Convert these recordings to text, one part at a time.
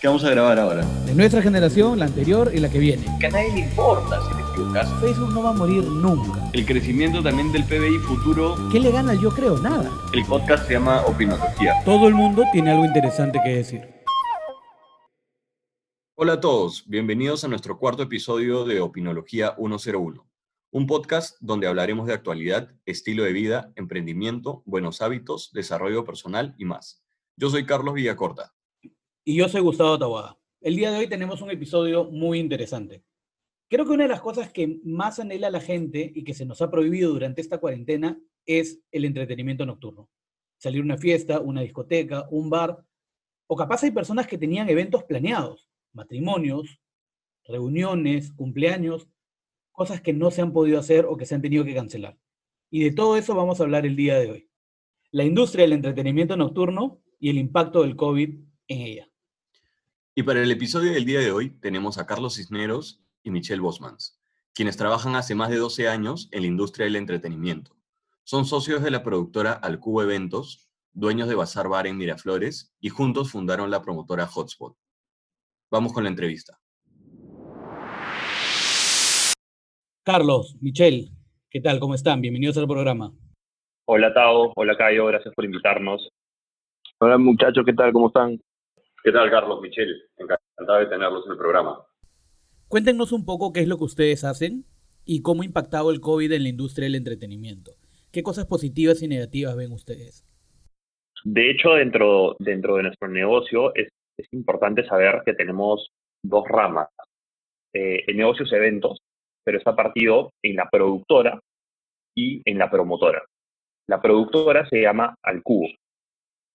¿Qué vamos a grabar ahora? De nuestra generación, la anterior y la que viene. Que a nadie le importa si te equivocas. Facebook no va a morir nunca. El crecimiento también del PBI futuro. ¿Qué le gana yo creo? Nada. El podcast se llama Opinología. Todo el mundo tiene algo interesante que decir. Hola a todos, bienvenidos a nuestro cuarto episodio de Opinología 101, un podcast donde hablaremos de actualidad, estilo de vida, emprendimiento, buenos hábitos, desarrollo personal y más. Yo soy Carlos Villacorta. Y yo soy Gustavo Tawada. El día de hoy tenemos un episodio muy interesante. Creo que una de las cosas que más anhela la gente y que se nos ha prohibido durante esta cuarentena es el entretenimiento nocturno. Salir a una fiesta, una discoteca, un bar, o capaz hay personas que tenían eventos planeados, matrimonios, reuniones, cumpleaños, cosas que no se han podido hacer o que se han tenido que cancelar. Y de todo eso vamos a hablar el día de hoy. La industria del entretenimiento nocturno y el impacto del COVID en ella. Y para el episodio del día de hoy tenemos a Carlos Cisneros y Michelle Bosmans, quienes trabajan hace más de 12 años en la industria del entretenimiento. Son socios de la productora Alcubo Eventos, dueños de Bazar Bar en Miraflores y juntos fundaron la promotora Hotspot. Vamos con la entrevista. Carlos, Michelle, ¿qué tal? ¿Cómo están? Bienvenidos al programa. Hola Tao, hola Cayo, gracias por invitarnos. Hola muchachos, ¿qué tal? ¿Cómo están? ¿Qué tal, Carlos, Michelle? Encantado de tenerlos en el programa. Cuéntenos un poco qué es lo que ustedes hacen y cómo ha impactado el COVID en la industria del entretenimiento. ¿Qué cosas positivas y negativas ven ustedes? De hecho, dentro, dentro de nuestro negocio es, es importante saber que tenemos dos ramas. Eh, el negocio es eventos, pero está partido en la productora y en la promotora. La productora se llama Alcubo.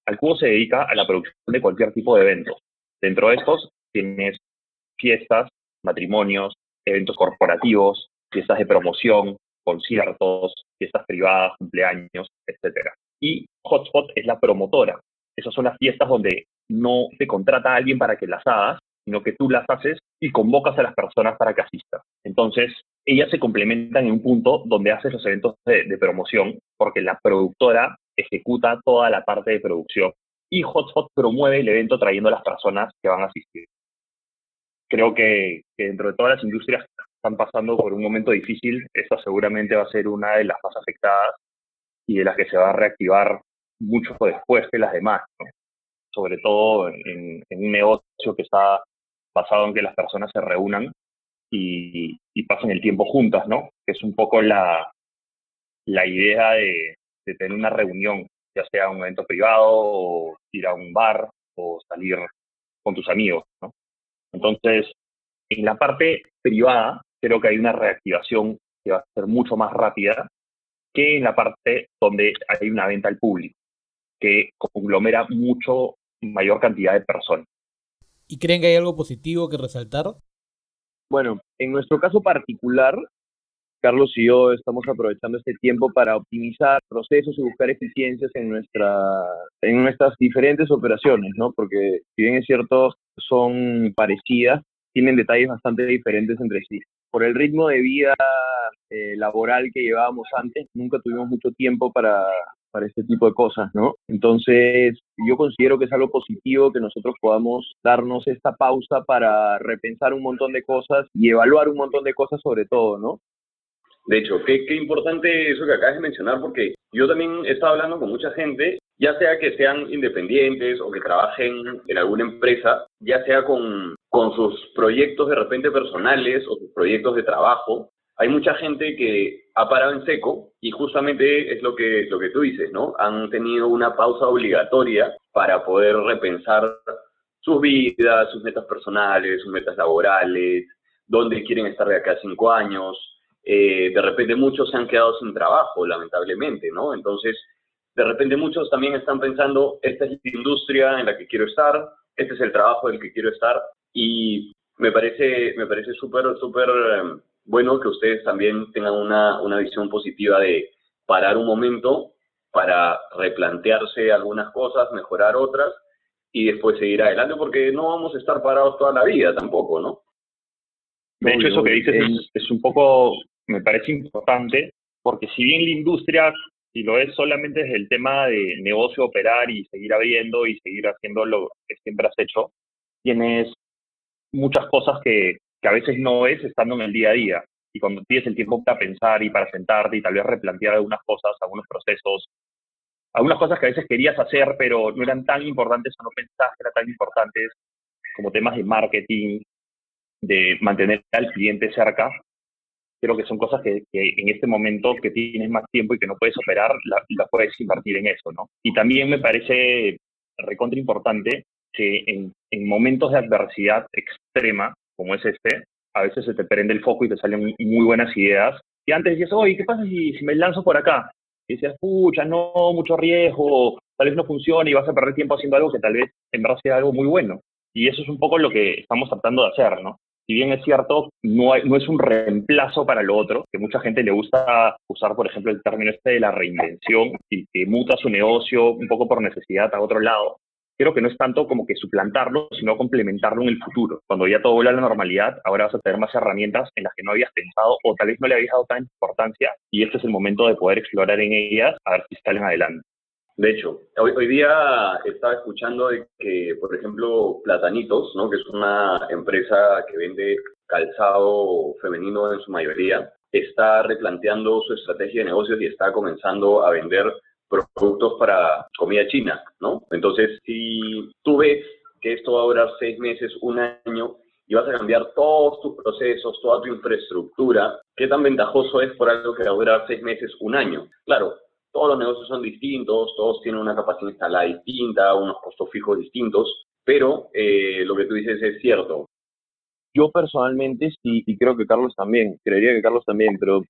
Alcubo se dedica a la producción de cualquier tipo de eventos. Dentro de estos tienes fiestas, matrimonios, eventos corporativos, fiestas de promoción, conciertos, fiestas privadas, cumpleaños, etc. Y Hotspot es la promotora. Esas son las fiestas donde no te contrata a alguien para que las hagas, sino que tú las haces y convocas a las personas para que asistan. Entonces, ellas se complementan en un punto donde haces los eventos de promoción, porque la productora ejecuta toda la parte de producción y Hotspot promueve el evento trayendo a las personas que van a asistir. Creo que, dentro de todas las industrias que están pasando por un momento difícil, esta seguramente va a ser una de las más afectadas y de las que se va a reactivar mucho después que las demás, sobre todo en, un negocio que está basado en que las personas se reúnan y, pasen el tiempo juntas, ¿no? Que es un poco la, la idea de, de tener una reunión, ya sea un evento privado o ir a un bar o salir con tus amigos, ¿no? Entonces, en la parte privada, creo que hay una reactivación que va a ser mucho más rápida que en la parte donde hay una venta al público, que conglomera mucho mayor cantidad de personas. ¿Y creen que hay algo positivo que resaltar? Bueno, en nuestro caso particular, Carlos y yo estamos aprovechando este tiempo para optimizar procesos y buscar eficiencias en, nuestra, en nuestras diferentes operaciones, ¿no? Porque si bien es cierto, son parecidas, tienen detalles bastante diferentes entre sí. Por el ritmo de vida eh, laboral que llevábamos antes, nunca tuvimos mucho tiempo para, para este tipo de cosas, ¿no? Entonces, yo considero que es algo positivo que nosotros podamos darnos esta pausa para repensar un montón de cosas y evaluar un montón de cosas sobre todo, ¿no? De hecho, qué, qué importante eso que acabas de mencionar, porque yo también he estado hablando con mucha gente, ya sea que sean independientes o que trabajen en alguna empresa, ya sea con, con sus proyectos de repente personales o sus proyectos de trabajo, hay mucha gente que ha parado en seco y justamente es lo que, lo que tú dices, ¿no? Han tenido una pausa obligatoria para poder repensar sus vidas, sus metas personales, sus metas laborales, dónde quieren estar de acá a cinco años, eh, de repente muchos se han quedado sin trabajo, lamentablemente, ¿no? Entonces, de repente muchos también están pensando, esta es la industria en la que quiero estar, este es el trabajo del que quiero estar, y me parece me parece súper, súper em, bueno que ustedes también tengan una, una visión positiva de parar un momento para replantearse algunas cosas, mejorar otras, y después seguir adelante, porque no vamos a estar parados toda la vida tampoco, ¿no? De hecho, eso que dices es, es, un poco me parece importante, porque si bien la industria, si lo es solamente desde el tema de negocio, operar y seguir abriendo y seguir haciendo lo que siempre has hecho, tienes muchas cosas que, que a veces no ves estando en el día a día. Y cuando tienes el tiempo para pensar y para sentarte y tal vez replantear algunas cosas, algunos procesos, algunas cosas que a veces querías hacer, pero no eran tan importantes o no pensabas que eran tan importantes, como temas de marketing, de mantener al cliente cerca, creo que son cosas que, en este momento que tienes más tiempo y que no puedes operar, las puedes invertir en eso, ¿no? Y también me parece recontra importante que en, en, momentos de adversidad extrema, como es este, a veces se te prende el foco y te salen muy buenas ideas. Y antes decías, oye, ¿qué pasa si, me lanzo por acá? Y decías, pucha, no, mucho riesgo, tal vez no funcione y vas a perder tiempo haciendo algo que tal vez en verdad sea algo muy bueno. Y eso es un poco lo que estamos tratando de hacer, ¿no? Si bien es cierto, no, no es un reemplazo para lo otro, que mucha gente le gusta usar, por ejemplo, el término este de la reinvención y que muta su negocio un poco por necesidad a otro lado. Creo que no es tanto como que suplantarlo, sino complementarlo en el futuro. Cuando ya todo vuelve a la normalidad, ahora vas a tener más herramientas en las que no habías pensado o tal vez no le habías dado tanta importancia y este es el momento de poder explorar en ellas a ver si salen adelante. De hecho, hoy, día estaba escuchando de que, por ejemplo, Platanitos, ¿no? que es una empresa que vende calzado femenino en su mayoría, está replanteando su estrategia de negocios y está comenzando a vender productos para comida china, ¿no? Entonces, si tú ves que esto va a durar seis meses, un año, y vas a cambiar todos tus procesos, toda tu infraestructura, ¿qué tan ventajoso es por algo que va a durar seis meses, un año? Claro, todos los negocios son distintos, todos tienen una capacidad instalada distinta, unos costos fijos distintos, pero eh, lo que tú dices es cierto. Yo personalmente sí, y creo que Carlos también, creería que Carlos también, pero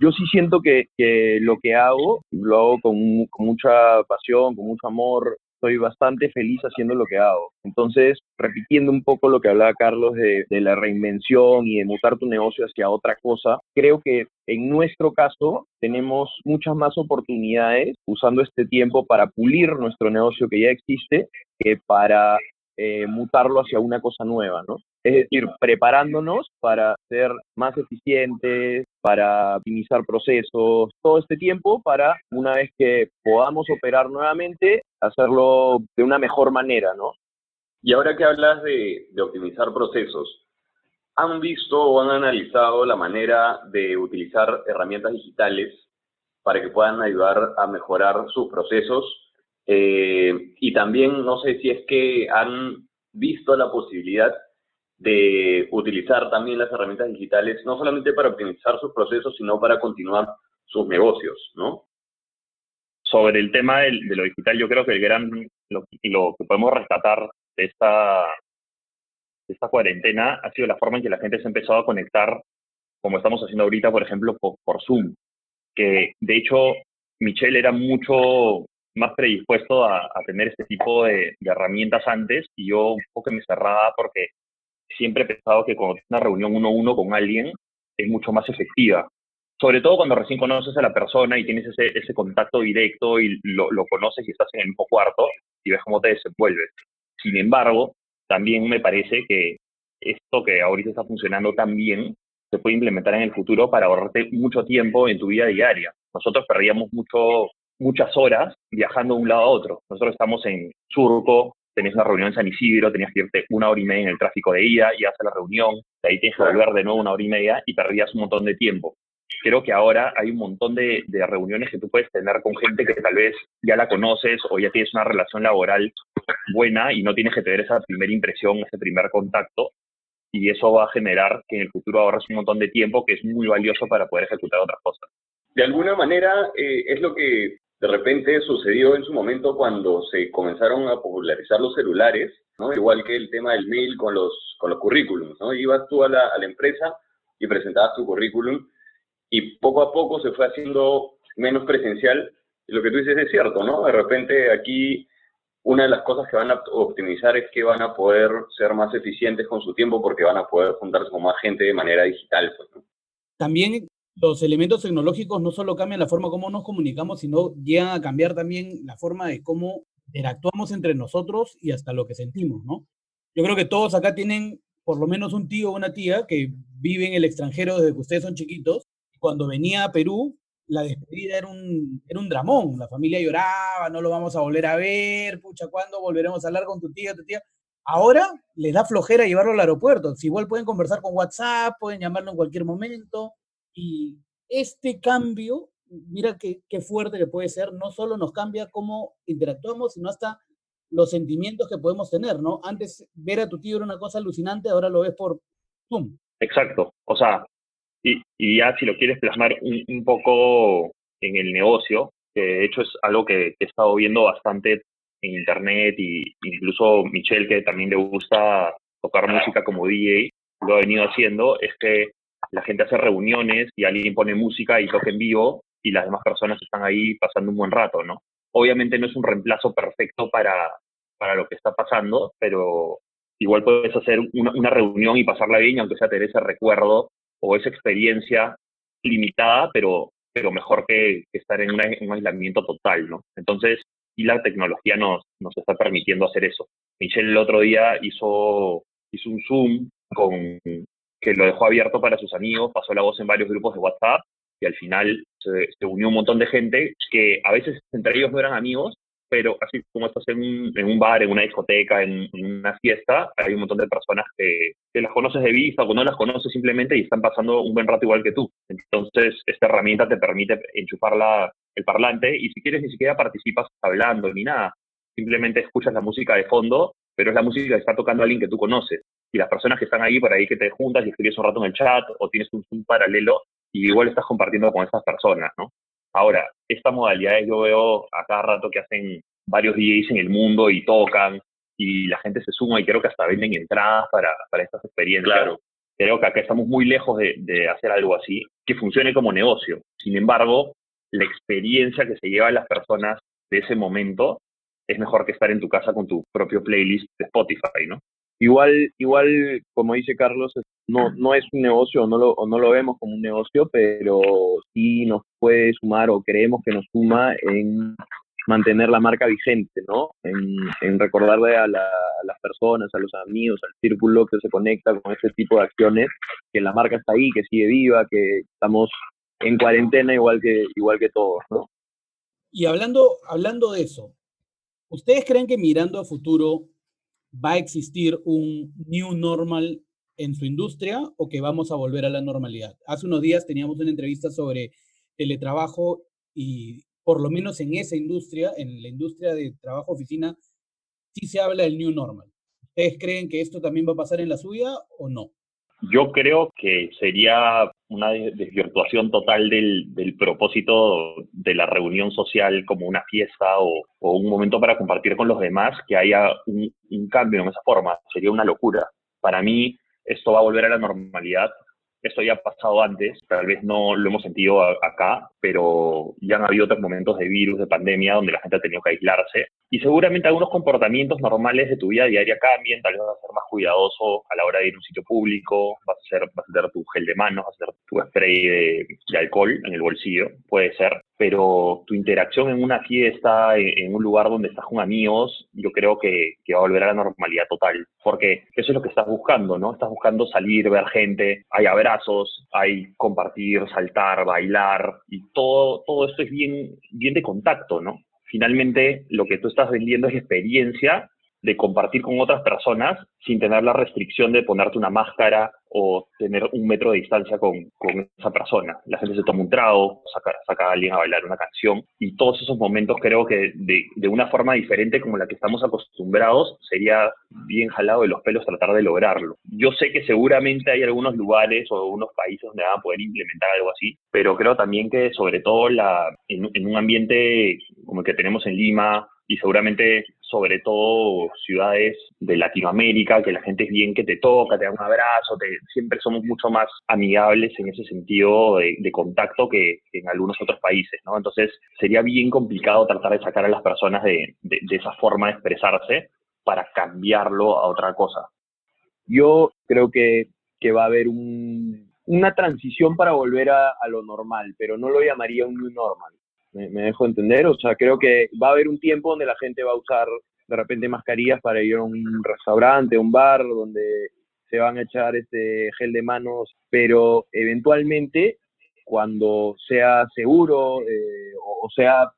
yo sí siento que, que lo que hago, lo hago con, con, mucha pasión, con mucho amor, estoy bastante feliz haciendo lo que hago. Entonces, repitiendo un poco lo que hablaba Carlos de, la reinvención y de mutar tu negocio hacia otra cosa, creo que en nuestro caso tenemos muchas más oportunidades usando este tiempo para pulir nuestro negocio que ya existe que para eh, mutarlo hacia una cosa nueva, ¿no? Es decir, preparándonos para ser más eficientes, para optimizar procesos, todo este tiempo para, una vez que podamos operar nuevamente, hacerlo de una mejor manera, ¿no? Y ahora que hablas de, de optimizar procesos, ¿han visto o han analizado la manera de utilizar herramientas digitales para que puedan ayudar a mejorar sus procesos? Eh, y también no sé si es que han visto la posibilidad de utilizar también las herramientas digitales, no solamente para optimizar sus procesos, sino para continuar sus negocios, ¿no? Sobre el tema de, lo digital, yo creo que el gran, lo, que podemos rescatar de esta, de esta cuarentena ha sido la forma en que la gente se ha empezado a conectar, como estamos haciendo ahorita, por ejemplo, por, Zoom, que de hecho Michelle era mucho más predispuesto a, a tener este tipo de, de, herramientas antes y yo un poco me cerraba porque siempre he pensado que cuando una reunión uno a uno con alguien es mucho más efectiva. Sobre todo cuando recién conoces a la persona y tienes ese, ese contacto directo y lo, lo conoces y estás en el mismo cuarto y ves cómo te desenvuelves. Sin embargo, también me parece que esto que ahorita está funcionando tan bien se puede implementar en el futuro para ahorrarte mucho tiempo en tu vida diaria. Nosotros perdíamos mucho muchas horas viajando de un lado a otro. Nosotros estamos en Surco, tenés una reunión en San Isidro, tenías que irte una hora y media en el tráfico de ida y hacer la reunión, de ahí tienes que volver de nuevo una hora y media y perdías un montón de tiempo. Creo que ahora hay un montón de, de reuniones que tú puedes tener con gente que tal vez ya la conoces o ya tienes una relación laboral buena y no tienes que tener esa primera impresión, ese primer contacto. Y eso va a generar que en el futuro ahorres un montón de tiempo que es muy valioso para poder ejecutar otras cosas. De alguna manera eh, es lo que de repente sucedió en su momento cuando se comenzaron a popularizar los celulares, ¿no? Igual que el tema del mail con los, con los currículums, ¿no? Ibas tú a la, a la empresa y presentabas tu currículum y poco a poco se fue haciendo menos presencial. Y lo que tú dices es cierto, ¿no? De repente aquí una de las cosas que van a optimizar es que van a poder ser más eficientes con su tiempo porque van a poder juntarse con más gente de manera digital. Pues, ¿no? También los elementos tecnológicos no solo cambian la forma como nos comunicamos, sino llegan a cambiar también la forma de cómo interactuamos entre nosotros y hasta lo que sentimos, ¿no? Yo creo que todos acá tienen por lo menos un tío o una tía que vive en el extranjero desde que ustedes son chiquitos. Cuando venía a Perú, la despedida era un, era un dramón. La familia lloraba, no lo vamos a volver a ver, pucha, ¿cuándo volveremos a hablar con tu tía, tu tía? Ahora les da flojera llevarlo al aeropuerto. Si igual pueden conversar con WhatsApp, pueden llamarlo en cualquier momento. Y este cambio, mira qué, qué fuerte que puede ser, no solo nos cambia cómo interactuamos, sino hasta los sentimientos que podemos tener, ¿no? Antes ver a tu tío era una cosa alucinante, ahora lo ves por ¡pum! Exacto. O sea, y, y ya si lo quieres plasmar un, poco en el negocio, que de hecho es algo que, que he estado viendo bastante en internet y incluso Michelle, que también le gusta tocar música como DJ, lo ha venido haciendo, es que la gente hace reuniones y alguien pone música y toca en vivo y las demás personas están ahí pasando un buen rato, ¿no? Obviamente no es un reemplazo perfecto para, para lo que está pasando, pero igual puedes hacer una, reunión y pasarla bien, aunque sea tener ese recuerdo o esa experiencia limitada, pero, pero mejor que, estar en, un aislamiento total, ¿no? Entonces, y la tecnología nos, nos está permitiendo hacer eso. Michelle el otro día hizo, hizo un Zoom con, que lo dejó abierto para sus amigos, pasó la voz en varios grupos de WhatsApp y al final se, unió un montón de gente que a veces entre ellos no eran amigos, pero así como estás en un, en un bar, en una discoteca, en, una fiesta, hay un montón de personas que, que, las conoces de vista o no las conoces simplemente y están pasando un buen rato igual que tú. Entonces, esta herramienta te permite enchufar la, el parlante y si quieres ni siquiera participas hablando ni nada. Simplemente escuchas la música de fondo, pero es la música que está tocando alguien que tú conoces. Y las personas que están ahí por ahí que te juntas y escribes un rato en el chat o tienes un Zoom paralelo y igual estás compartiendo con esas personas, ¿no? Ahora, esta modalidad yo veo a cada rato que hacen varios DJs en el mundo y tocan y la gente se suma y creo que hasta venden entradas para, para estas experiencias. Claro. Creo que acá estamos muy lejos de, de hacer algo así que funcione como negocio. Sin embargo, la experiencia que se llevan las personas de ese momento es mejor que estar en tu casa con tu propio playlist de Spotify, ¿no? Igual, igual, como dice Carlos, no, no es un negocio, no lo, o no lo vemos como un negocio, pero sí nos puede sumar o creemos que nos suma en mantener la marca vigente, ¿no? En, en recordarle a, la, a, las personas, a los amigos, al círculo que se conecta con este tipo de acciones, que la marca está ahí, que sigue viva, que estamos en cuarentena igual que, igual que todos, ¿no? Y hablando, hablando de eso, ¿ustedes creen que mirando a futuro va a existir un new normal en su industria o que vamos a volver a la normalidad? Hace unos días teníamos una entrevista sobre teletrabajo y por lo menos en esa industria, en la industria de trabajo oficina, sí se habla del new normal. ¿Ustedes creen que esto también va a pasar en la suya o no? Yo creo que sería una desvirtuación total del, del, propósito de la reunión social como una fiesta o, un momento para compartir con los demás, que haya un, un cambio en esa forma. Sería una locura. Para mí, esto va a volver a la normalidad esto ya ha pasado antes, tal vez no lo hemos sentido acá, pero ya han habido otros momentos de virus, de pandemia, donde la gente ha tenido que aislarse. Y seguramente algunos comportamientos normales de tu vida diaria cambien, tal vez vas a ser más cuidadoso a la hora de ir a un sitio público, vas a hacer, vas a tener tu gel de manos, vas a hacer tu spray de alcohol en el bolsillo, puede ser, pero tu interacción en una fiesta, en, un lugar donde estás con amigos, yo creo que, que, va a volver a la normalidad total, porque eso es lo que estás buscando, ¿no? Estás buscando salir, ver gente, hay abrazos, hay compartir, saltar, bailar, y todo, todo esto es bien, bien de contacto, ¿no? Finalmente, lo que tú estás vendiendo es experiencia de compartir con otras personas sin tener la restricción de ponerte una máscara o tener un metro de distancia con, con esa persona. La gente se toma un trago, saca, saca, a alguien a bailar una canción y todos esos momentos creo que de, de, una forma diferente como la que estamos acostumbrados sería bien jalado de los pelos tratar de lograrlo. Yo sé que seguramente hay algunos lugares o algunos países donde van a poder implementar algo así, pero creo también que sobre todo la, en, en un ambiente como el que tenemos en Lima, y seguramente sobre todo ciudades de Latinoamérica, que la gente es bien que te toca, te da un abrazo, siempre somos mucho más amigables en ese sentido de, contacto que, en algunos otros países, ¿no? Entonces sería bien complicado tratar de sacar a las personas de, esa forma de expresarse para cambiarlo a otra cosa. Yo creo que, va a haber un, una transición para volver a, a lo normal, pero no lo llamaría un new normal me, dejo entender. O sea, creo que va a haber un tiempo donde la gente va a usar de repente mascarillas para ir a un restaurante, un bar, donde se van a echar este gel de manos, pero eventualmente, cuando sea seguro eh, o, sea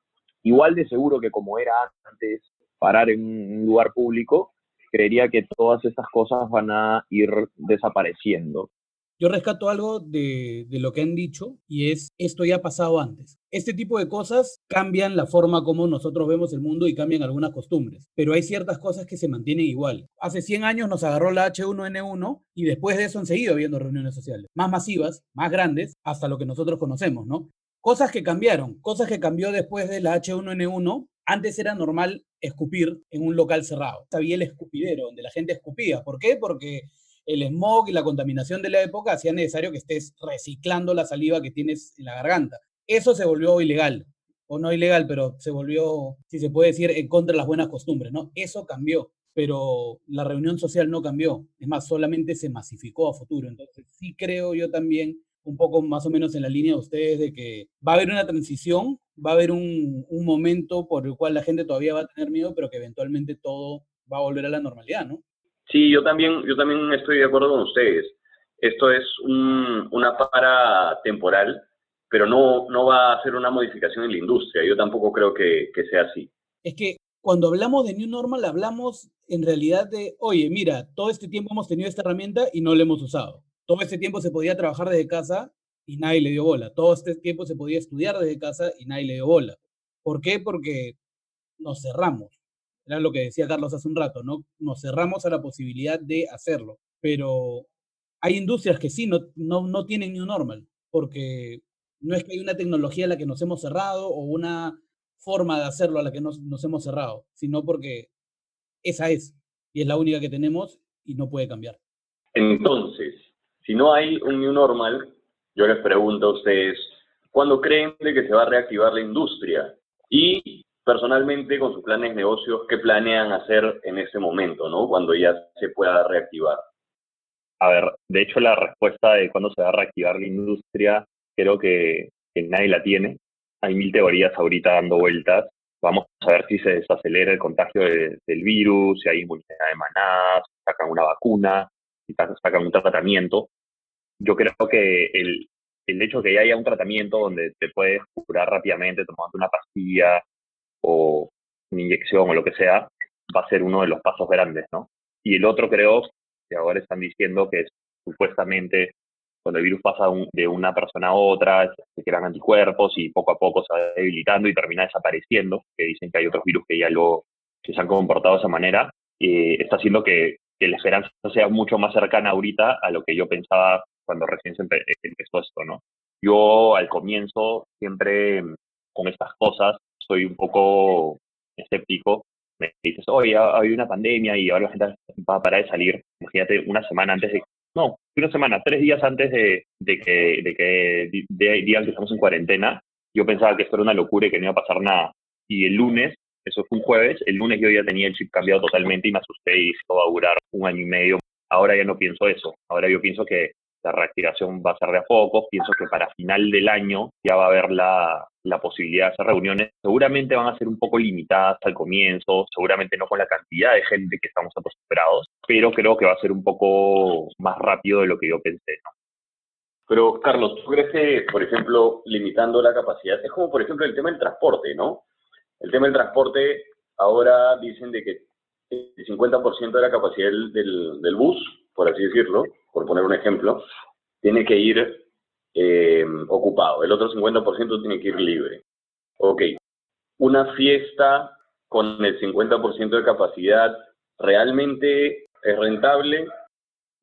igual de seguro que como era antes parar en un lugar público, creería que todas estas cosas van a ir desapareciendo. Yo rescato algo de, de, lo que han dicho y es, esto ya ha pasado antes. Este tipo de cosas cambian la forma como nosotros vemos el mundo y cambian algunas costumbres, pero hay ciertas cosas que se mantienen igual. Hace 100 años nos agarró la H1N1 y después de eso han seguido habiendo reuniones sociales, más masivas, más grandes, hasta lo que nosotros conocemos, ¿no? Cosas que cambiaron, cosas que cambió después de la H1N1. Antes era normal escupir en un local cerrado. Había el escupidero, donde la gente escupía. ¿Por qué? Porque el smog y la contaminación de la época hacía necesario que estés reciclando la saliva que tienes en la garganta. Eso se volvió ilegal, o no ilegal, pero se volvió, si se puede decir, en contra de las buenas costumbres, ¿no? Eso cambió, pero la reunión social no cambió. Es más, solamente se masificó a futuro. Entonces, sí creo yo también, un poco más o menos en la línea de ustedes, de que va a haber una transición, va a haber un, un momento por el cual la gente todavía va a tener miedo, pero que eventualmente todo va a volver a la normalidad, ¿no? Sí, yo también, yo también estoy de acuerdo con ustedes. Esto es un, una para temporal, pero no, no va a ser una modificación en la industria. Yo tampoco creo que, que sea así. Es que cuando hablamos de New Normal, hablamos en realidad de, oye, mira, todo este tiempo hemos tenido esta herramienta y no la hemos usado. Todo este tiempo se podía trabajar desde casa y nadie le dio bola. Todo este tiempo se podía estudiar desde casa y nadie le dio bola. ¿Por qué? Porque nos cerramos era lo que decía Carlos hace un rato, ¿no? Nos cerramos a la posibilidad de hacerlo, pero hay industrias que sí, no, no, no tienen New Normal, porque no es que hay una tecnología a la que nos hemos cerrado o una forma de hacerlo a la que nos, nos hemos cerrado, sino porque esa es, y es la única que tenemos y no puede cambiar. Entonces, si no hay un New Normal, yo les pregunto a ustedes, ¿cuándo creen de que se va a reactivar la industria? Y personalmente con sus planes de negocios, ¿qué planean hacer en ese momento, ¿no? cuando ya se pueda reactivar? A ver, de hecho la respuesta de cuándo se va a reactivar la industria creo que, nadie la tiene. Hay mil teorías ahorita dando vueltas. Vamos a ver si se desacelera el contagio del virus, si hay inmunidad de manada, si sacan una vacuna, si sacan un tratamiento. Yo creo que el, hecho de que ya haya un tratamiento donde te puedes curar rápidamente tomando una pastilla o una inyección o lo que sea, va a ser uno de los pasos grandes, ¿no? Y el otro creo que ahora están diciendo que es, supuestamente cuando el virus pasa de una persona a otra, se crean anticuerpos y poco a poco se va debilitando y termina desapareciendo, que dicen que hay otros virus que ya lo, que se han comportado de esa manera, eh, está haciendo que, que, la esperanza sea mucho más cercana ahorita a lo que yo pensaba cuando recién se empezó esto, ¿no? Yo al comienzo siempre con estas cosas soy un poco escéptico. Me dices, oye, ha habido una pandemia y ahora la gente va a parar de salir. Imagínate una semana antes de. No, una semana, tres días antes de, de que, de que digan que estamos en cuarentena. Yo pensaba que esto era una locura y que no iba a pasar nada. Y el lunes, eso fue un jueves, el lunes yo ya tenía el chip cambiado totalmente y me asusté y esto va a durar un año y medio. Ahora ya no pienso eso. Ahora yo pienso que la reactivación va a ser de a poco. Pienso que para final del año ya va a haber la, la posibilidad de hacer reuniones. Seguramente van a ser un poco limitadas al comienzo, seguramente no con la cantidad de gente que estamos acostumbrados, pero creo que va a ser un poco más rápido de lo que yo pensé. Pero, Carlos, ¿tú crees que, por ejemplo, limitando la capacidad, es como, por ejemplo, el tema del transporte, ¿no? El tema del transporte, ahora dicen de que el 50% de la capacidad del, del bus, por así decirlo, por poner un ejemplo, tiene que ir eh, ocupado, el otro 50% tiene que ir libre. Ok, una fiesta con el 50% de capacidad realmente es rentable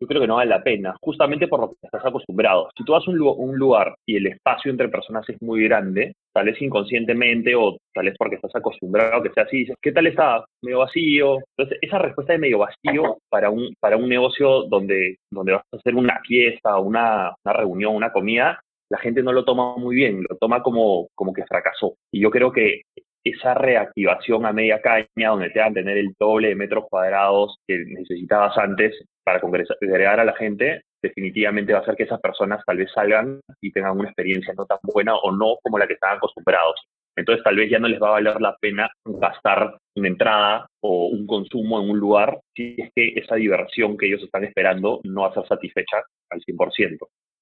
yo creo que no vale la pena, justamente por lo que estás acostumbrado. Si tú vas a un, un lugar y el espacio entre personas es muy grande, tal vez inconscientemente o tal vez porque estás acostumbrado a que sea así, dices, ¿qué tal está? Medio vacío. Entonces, esa respuesta de medio vacío para un, para un negocio donde, donde vas a hacer una fiesta, una, una reunión, una comida, la gente no lo toma muy bien, lo toma como, como que fracasó. Y yo creo que esa reactivación a media caña, donde te van a tener el doble de metros cuadrados que necesitabas antes para congregar a la gente, definitivamente va a hacer que esas personas tal vez salgan y tengan una experiencia no tan buena o no como la que estaban acostumbrados. Entonces tal vez ya no les va a valer la pena gastar una entrada o un consumo en un lugar si es que esa diversión que ellos están esperando no va a ser satisfecha al 100%.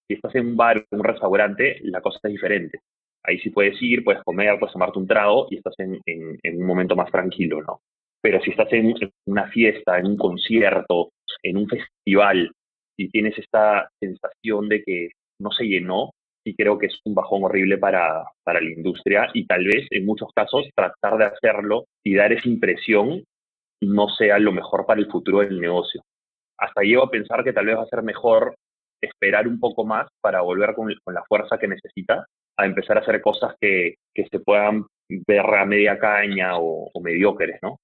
Si estás en un bar o un restaurante, la cosa es diferente ahí sí puedes ir, puedes comer, puedes tomarte un trago y estás en, un momento más tranquilo, ¿no? pero si estás en una fiesta, en un concierto, en un festival, y tienes esta sensación de que no se llenó, sí creo que es un bajón horrible para, para la industria y tal vez en muchos casos tratar de hacerlo y dar esa impresión no sea lo mejor para el futuro del negocio. Hasta llego a pensar que tal vez va a ser mejor esperar un poco más para volver con, la fuerza que necesita a empezar a hacer cosas que, que se puedan ver a media caña o, o mediocres, ¿no?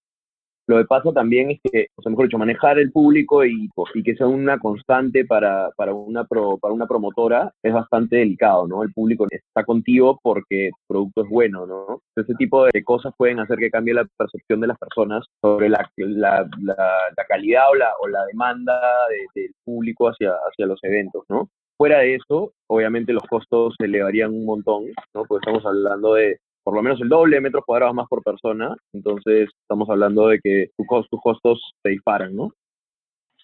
Lo que pasa también es que, o sea, mejor dicho, manejar el público y, y que sea una constante para, para, una pro, para una promotora es bastante delicado, ¿no? El público está contigo porque el producto es bueno, ¿no? Ese tipo de cosas pueden hacer que cambie la percepción de las personas sobre la, la, la, calidad o la, o la demanda del público hacia, hacia los eventos, ¿no? Fuera de eso, obviamente los costos se elevarían un montón, ¿no? Porque estamos hablando de por lo menos el doble de metros cuadrados más por persona, entonces estamos hablando de que tus costos se disparan, ¿no?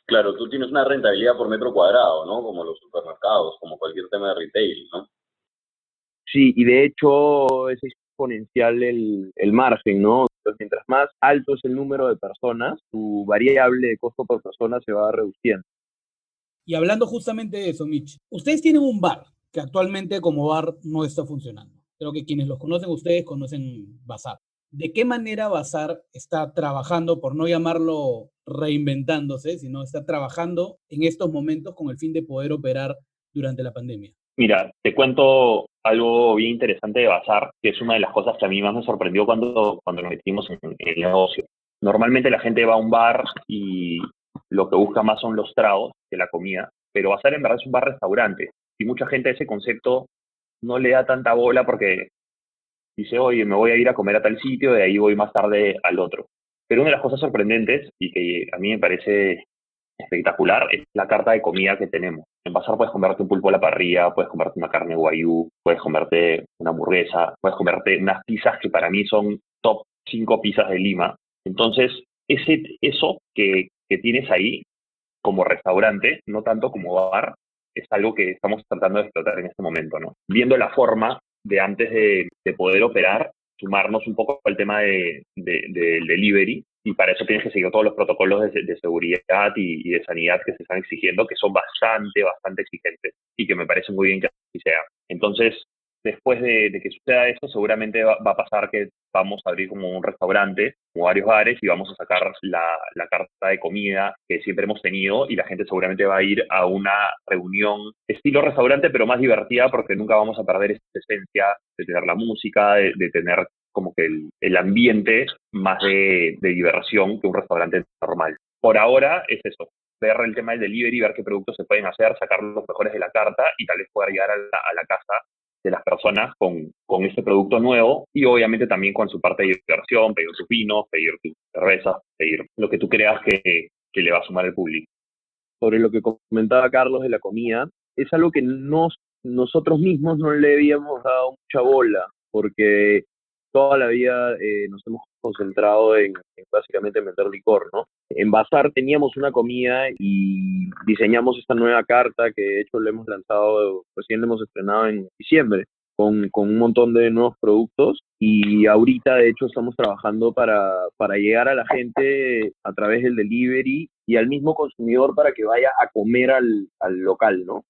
Claro, tú tienes una rentabilidad por metro cuadrado, ¿no? Como los supermercados, como cualquier tema de retail, ¿no? Sí, y de hecho es exponencial el, el margen, ¿no? Entonces, mientras más alto es el número de personas, tu variable de costo por persona se va reduciendo. Y hablando justamente de eso, Mitch, ustedes tienen un bar que actualmente como bar no está funcionando. Creo que quienes los conocen ustedes conocen Bazar. ¿De qué manera Bazar está trabajando, por no llamarlo reinventándose, sino está trabajando en estos momentos con el fin de poder operar durante la pandemia? Mira, te cuento algo bien interesante de Bazar, que es una de las cosas que a mí más me sorprendió cuando, cuando nos metimos en, el negocio. Normalmente la gente va a un bar y lo que busca más son los tragos que la comida, pero Bazar en verdad es un bar-restaurante y mucha gente ese concepto no le da tanta bola porque dice, oye, me voy a ir a comer a tal sitio, de ahí voy más tarde al otro. Pero una de las cosas sorprendentes y que a mí me parece espectacular es la carta de comida que tenemos. En pasar puedes comerte un pulpo a la parrilla, puedes comerte una carne guayú, puedes comerte una hamburguesa, puedes comerte unas pizzas que para mí son top 5 pizzas de Lima. Entonces, ese, eso que, que tienes ahí como restaurante, no tanto como bar, es algo que estamos tratando de explotar en este momento, ¿no? Viendo la forma de antes de, poder operar, sumarnos un poco al tema de, del delivery y para eso tienes que seguir todos los protocolos de, seguridad y, de sanidad que se están exigiendo, que son bastante, bastante exigentes y que me parece muy bien que así sea. Entonces, después de, que suceda eso, seguramente va, a pasar que vamos a abrir como un restaurante, como varios bares, y vamos a sacar la, carta de comida que siempre hemos tenido y la gente seguramente va a ir a una reunión estilo restaurante, pero más divertida porque nunca vamos a perder esa esencia de tener la música, de, tener como que el, ambiente más de, de diversión que un restaurante normal. Por ahora es eso, ver el tema del delivery, ver qué productos se pueden hacer, sacar los mejores de la carta y tal vez poder llegar a la, a la casa de las personas con, con este producto nuevo y obviamente también con su parte de diversión, pedir sus vinos, pedir tus cervezas, pedir lo que tú creas que, que le va a sumar al público. Sobre lo que comentaba Carlos de la comida, es algo que nos, nosotros mismos no le habíamos dado mucha bola, porque toda la vida eh, nos hemos concentrado en, básicamente vender licor, ¿no? En Bazar teníamos una comida y diseñamos esta nueva carta que de hecho le hemos lanzado, recién le hemos estrenado en diciembre. Con, un montón de nuevos productos y ahorita de hecho estamos trabajando para, para llegar a la gente a través del delivery y al mismo consumidor para que vaya a comer al, al local, ¿no?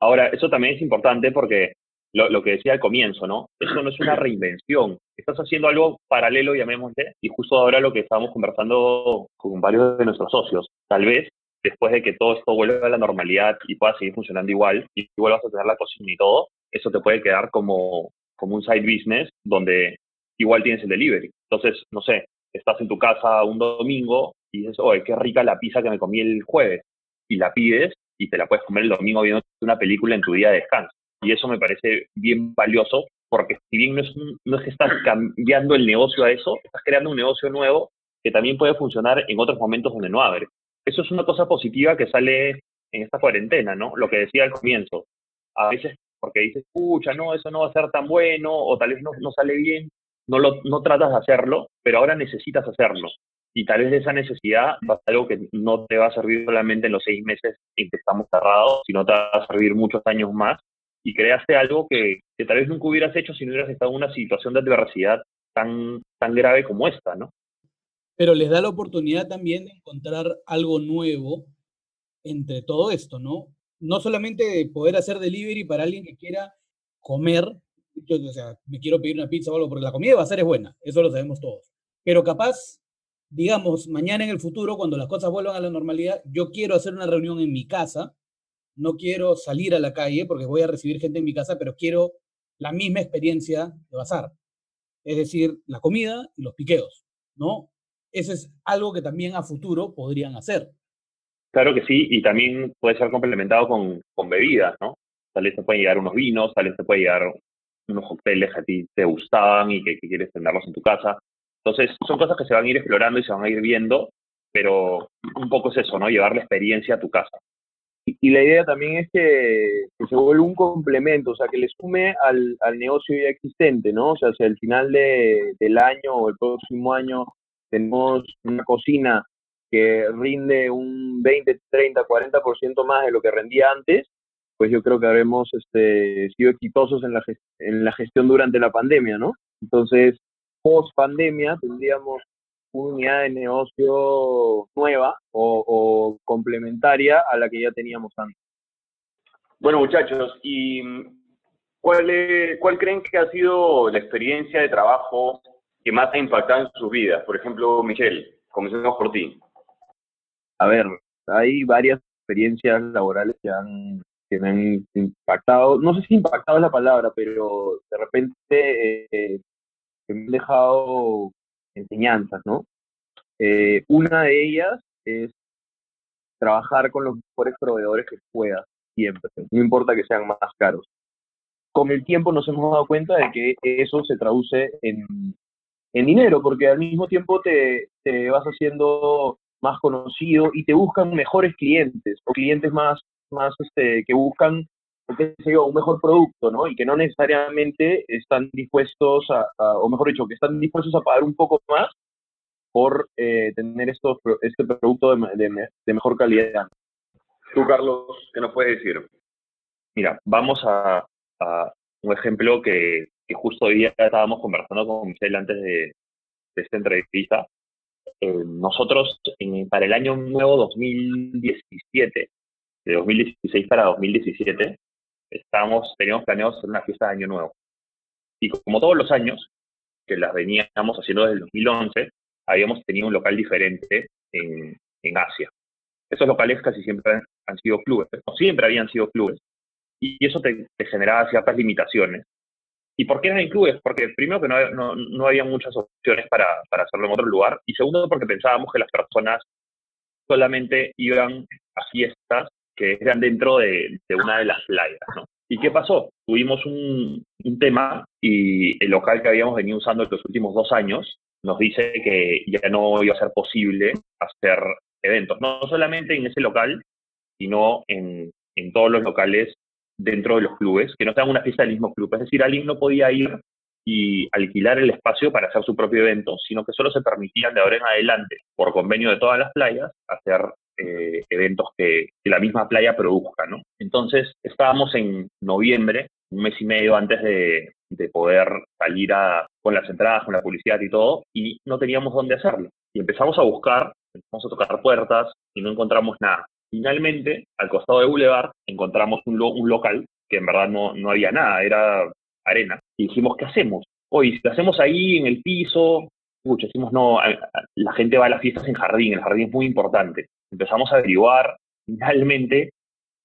Ahora, eso también es importante porque lo, lo, que decía al comienzo, ¿no? Eso no es una reinvención. Estás haciendo algo paralelo, llamémosle, y justo ahora lo que estábamos conversando con varios de nuestros socios. Tal vez después de que todo esto vuelva a la normalidad y pueda seguir funcionando igual, y vuelvas a tener la cocina y todo, eso te puede quedar como, como un side business donde igual tienes el delivery. Entonces, no sé, estás en tu casa un domingo y dices, oye, qué rica la pizza que me comí el jueves. Y la pides y te la puedes comer el domingo viendo una película en tu día de descanso y eso me parece bien valioso porque si bien no es, no es que estás cambiando el negocio a eso, estás creando un negocio nuevo que también puede funcionar en otros momentos donde no abre. Eso es una cosa positiva que sale en esta cuarentena, ¿no? Lo que decía al comienzo. A veces porque dices, escucha, no, eso no va a ser tan bueno, o tal vez no, no sale bien, no, lo, no tratas de hacerlo, pero ahora necesitas hacerlo. Y tal vez esa necesidad va a ser algo que no te va a servir solamente en los seis meses en que estamos cerrados, sino te va a servir muchos años más y creaste algo que, tal vez nunca hubieras hecho si no hubieras estado en una situación de adversidad tan, tan grave como esta, ¿no? pero les da la oportunidad también de encontrar algo nuevo entre todo esto, ¿no? No solamente de poder hacer delivery para alguien que quiera comer, o sea, me quiero pedir una pizza o algo, porque la comida va a ser es buena, eso lo sabemos todos. Pero capaz, digamos, mañana en el futuro, cuando las cosas vuelvan a la normalidad, yo quiero hacer una reunión en mi casa, no quiero salir a la calle porque voy a recibir gente en mi casa, pero quiero la misma experiencia de bazar. Es decir, la comida y los piqueos, ¿no? Eso es algo que también a futuro podrían hacer. Claro que sí, y también puede ser complementado con, bebidas, ¿no? Tal vez se pueden llegar unos vinos, tal vez se puede llegar unos cócteles que a ti te gustaban y que, quieres tenerlos en tu casa. Entonces, son cosas que se van a ir explorando y se van a ir viendo, pero un poco es eso, ¿no? Llevar la experiencia a tu casa. Y, la idea también es que, se vuelva un complemento, o sea, que le sume al, al negocio ya existente, ¿no? O sea, si al final de, del año o el próximo año tenemos una cocina que rinde un 20, 30, 40% más de lo que rendía antes, pues yo creo que habremos este, sido exitosos en la, en la gestión durante la pandemia, ¿no? Entonces, post pandemia tendríamos una unidad de negocio nueva o, o, complementaria a la que ya teníamos antes. Bueno, muchachos, ¿y cuál, cuál creen que ha sido la experiencia de trabajo que más ha impactado en sus vidas? Por ejemplo, Michelle, comencemos por ti. A ver, hay varias experiencias laborales que, han, que me han impactado. No sé si impactado es la palabra, pero de repente eh, me han dejado enseñanzas, ¿no? Eh, una de ellas es trabajar con los mejores proveedores que puedas, siempre, no importa que sean más caros. Con el tiempo nos hemos dado cuenta de que eso se traduce en, en dinero, porque al mismo tiempo te, te, vas haciendo más conocido y te buscan mejores clientes o clientes más, más este, que buscan qué sé yo, un mejor producto, ¿no? Y que no necesariamente están dispuestos a, o mejor dicho, que están dispuestos a pagar un poco más por eh, tener estos, este producto de, de, mejor calidad. Tú, Carlos, ¿qué nos puedes decir? Mira, vamos a, un ejemplo que, justo hoy día estábamos conversando con Michelle antes de, esta entrevista. Eh, nosotros, para el año nuevo 2017, de 2016 para 2017, estábamos, teníamos planeado hacer una fiesta de Año Nuevo. Y como todos los años, que las veníamos haciendo desde el 2011, habíamos tenido un local diferente en, en Asia. Esos locales casi siempre han, sido clubes, o siempre habían sido clubes. Y eso te, generaba ciertas limitaciones. ¿Y por qué eran en clubes? Porque primero que no, no, no había muchas opciones para, para hacerlo en otro lugar. Y segundo porque pensábamos que las personas solamente iban a fiestas que eran dentro de, una de las playas, ¿no? ¿Y qué pasó? Tuvimos un, un, tema y el local que habíamos venido usando en los últimos dos años nos dice que ya no iba a ser posible hacer eventos, no solamente en ese local, sino en, en todos los locales dentro de los clubes, que no sean una fiesta del mismo club. Es decir, alguien no podía ir y alquilar el espacio para hacer su propio evento, sino que solo se permitían de ahora en adelante, por convenio de todas las playas, hacer eh, eventos que, la misma playa produzca, ¿no? Entonces, estábamos en noviembre, un mes y medio antes de, de poder salir a, con las entradas, con la publicidad y todo, y no teníamos dónde hacerlo. Y empezamos a buscar, empezamos a tocar puertas y no encontramos nada. Finalmente, al costado de Boulevard, encontramos un, un local que en verdad no, no había nada, era arena. Y dijimos, ¿qué hacemos? Hoy, si lo hacemos ahí en el piso, escucha, decimos, no, la gente va a las fiestas en jardín, el jardín es muy importante empezamos a averiguar, finalmente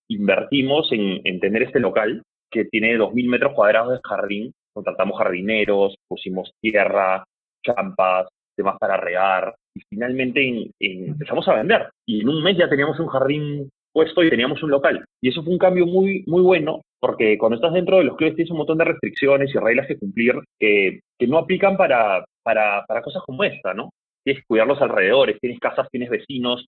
invertimos en, en tener este local que tiene 2.000 metros cuadrados de jardín, contratamos jardineros, pusimos tierra, champas, temas para regar, y finalmente empezamos a vender. Y en un mes ya teníamos un jardín puesto y teníamos un local. Y eso fue un cambio muy, muy bueno, porque cuando estás dentro de los clubes tienes un montón de restricciones y reglas que cumplir que, que no aplican para, para, para cosas como esta, ¿no? tienes que cuidar los alrededores, tienes casas, tienes vecinos,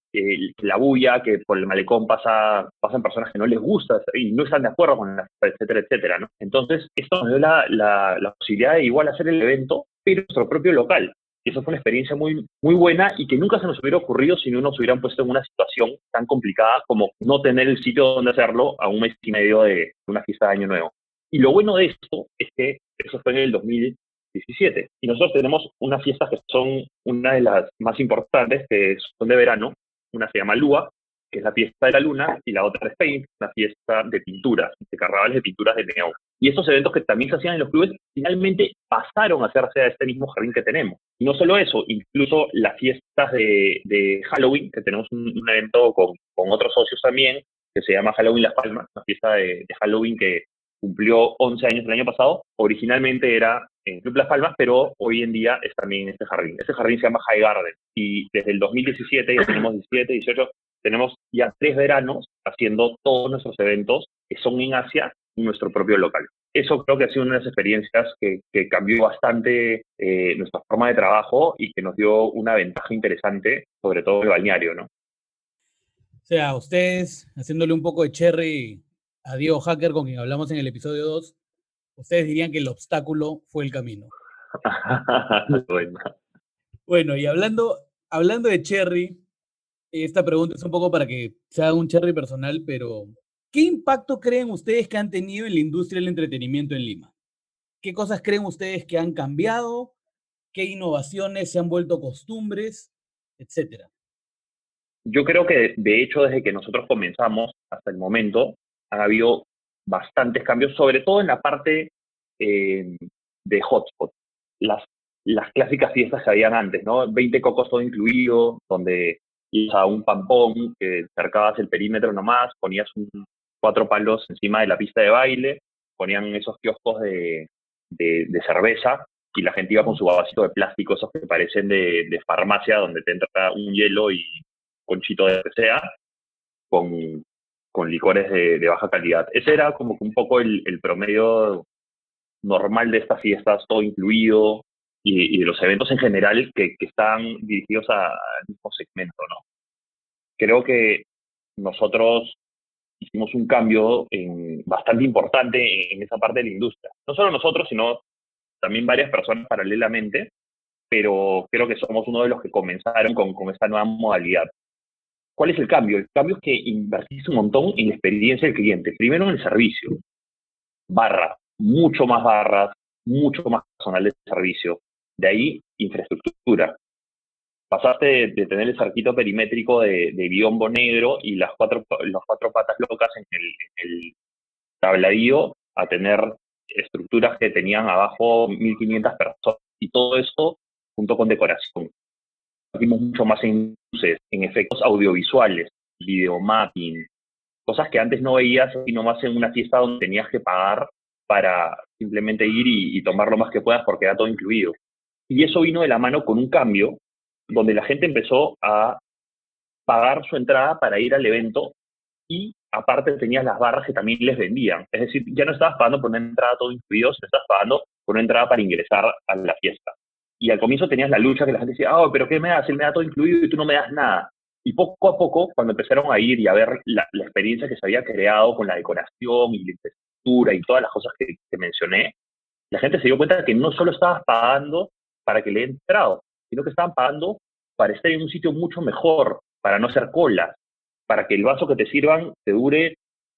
la bulla, que por el malecón pasa, pasan personas que no les gusta y no están de acuerdo con la etcétera, etcétera, ¿no? Entonces, esto nos dio la, la, posibilidad de igual hacer el evento, pero en nuestro propio local. Y eso fue una experiencia muy, muy buena y que nunca se nos hubiera ocurrido si no nos hubieran puesto en una situación tan complicada como no tener el sitio donde hacerlo a un mes y medio de una fiesta de Año Nuevo. Y lo bueno de esto es que eso fue en el 2000 2017. Y nosotros tenemos unas fiestas que son una de las más importantes, que son de verano. Una se llama Lua, es la fiesta de la luna, y la otra es Paint, la fiesta de pinturas, de carnavales de pinturas de neón. Y estos eventos que también se hacían en los clubes, finalmente pasaron a hacerse a este mismo jardín que tenemos. Y no solo eso, incluso las fiestas de, Halloween, que tenemos un, evento con, con, otros socios también, que se llama Halloween Las Palmas, una fiesta de, Halloween que cumplió 11 años el año pasado. Originalmente era en Club Las Palmas, pero hoy en día es también en este jardín. Este jardín se llama High Garden y desde el 2017, ya tenemos 17, 18, tenemos ya tres veranos haciendo todos nuestros eventos que son en Asia en nuestro propio local. Eso creo que ha sido una de las experiencias que, cambió bastante eh, nuestra forma de trabajo y que nos dio una ventaja interesante, sobre todo el balneario, ¿no? O sea, ustedes, haciéndole un poco de cherry a Diego Hacker, con quien hablamos en el episodio 2, ustedes dirían que el obstáculo fue el camino. bueno. bueno, y hablando, hablando de cherry, esta pregunta es un poco para que se haga un cherry personal, pero ¿qué impacto creen ustedes que han tenido en la industria del entretenimiento en Lima? ¿Qué cosas creen ustedes que han cambiado? ¿Qué innovaciones se han vuelto costumbres? Etcétera. Yo creo que, de hecho, desde que nosotros comenzamos hasta el momento, ha habido bastantes cambios, sobre todo en la parte eh, de hotspot. Las, las clásicas fiestas que habían antes, ¿no? 20 cocos todo incluido, donde a un pampón, que cercabas el perímetro nomás, ponías un, cuatro palos encima de la pista de baile, ponían esos kioscos de, de, cerveza y la gente iba con su vasito de plástico, esos que parecen de, de farmacia, donde te entra un hielo y conchito de sea, con, con licores de, baja calidad. Ese era como que un poco el, el promedio normal de estas fiestas, todo incluido, y, de los eventos en general que, que están dirigidos al mismo segmento, ¿no? Creo que nosotros hicimos un cambio bastante importante en esa parte de la industria. No solo nosotros, sino también varias personas paralelamente, pero creo que somos uno de los que comenzaron con, con esta nueva modalidad. ¿Cuál es el cambio? El cambio es que invertís un montón en la experiencia del cliente. Primero en el servicio. Barra, mucho más barras, mucho más personal de servicio. De ahí, infraestructura. Pasaste de, tener el sarquito perimétrico de, biombo negro y las cuatro, las cuatro patas locas en el, el tabladío a tener estructuras que tenían abajo 1500 personas. Y todo eso junto con decoración. Hicimos mucho más en luces, en efectos audiovisuales, videomapping, cosas que antes no veías sino más en una fiesta donde tenías que pagar para simplemente ir y, y tomar lo más que puedas porque era todo incluido. Y eso vino de la mano con un cambio donde la gente empezó a pagar su entrada para ir al evento y aparte tenías las barras que también les vendían. Es decir, ya no estabas pagando por una entrada todo incluido, sino estabas pagando por una entrada para ingresar a la fiesta. Y al comienzo tenías la lucha que la gente decía, oh, pero ¿qué me das? Él me da todo incluido y tú no me das nada. Y poco a poco, cuando empezaron a ir y a ver la, experiencia que se había creado con la decoración y la infraestructura y todas las cosas que, que mencioné, la gente se dio cuenta de que no solo estabas pagando para que le den entrado, sino que estaban pagando para estar en un sitio mucho mejor, para no hacer colas, para que el vaso que te sirvan te dure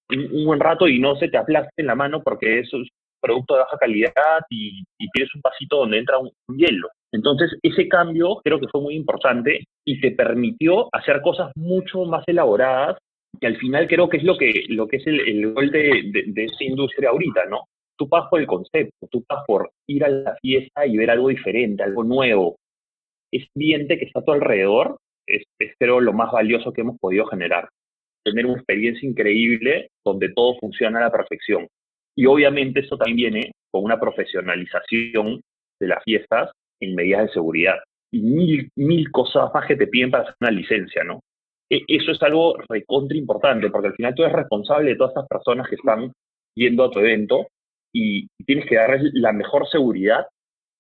un, buen rato y no se te aplaste en la mano porque eso es producto de baja calidad y, tienes un vasito donde entra un, hielo. Entonces, ese cambio creo que fue muy importante y te permitió hacer cosas mucho más elaboradas que al final creo que es lo que, lo que es el, el de, de, de esa industria ahorita, ¿no? Tú pasas por el concepto, tú pasas por ir a la fiesta y ver algo diferente, algo nuevo. Ese ambiente que está a tu alrededor es, es lo más valioso que hemos podido generar. Tener una experiencia increíble donde todo funciona a la perfección. Y obviamente eso también viene con una profesionalización de las fiestas en medidas de seguridad. Y mil, mil cosas más que te piden para hacer una licencia, ¿no? E, eso es algo recontra importante, porque al final tú eres responsable de todas estas personas que están yendo a tu evento y tienes que darles la mejor seguridad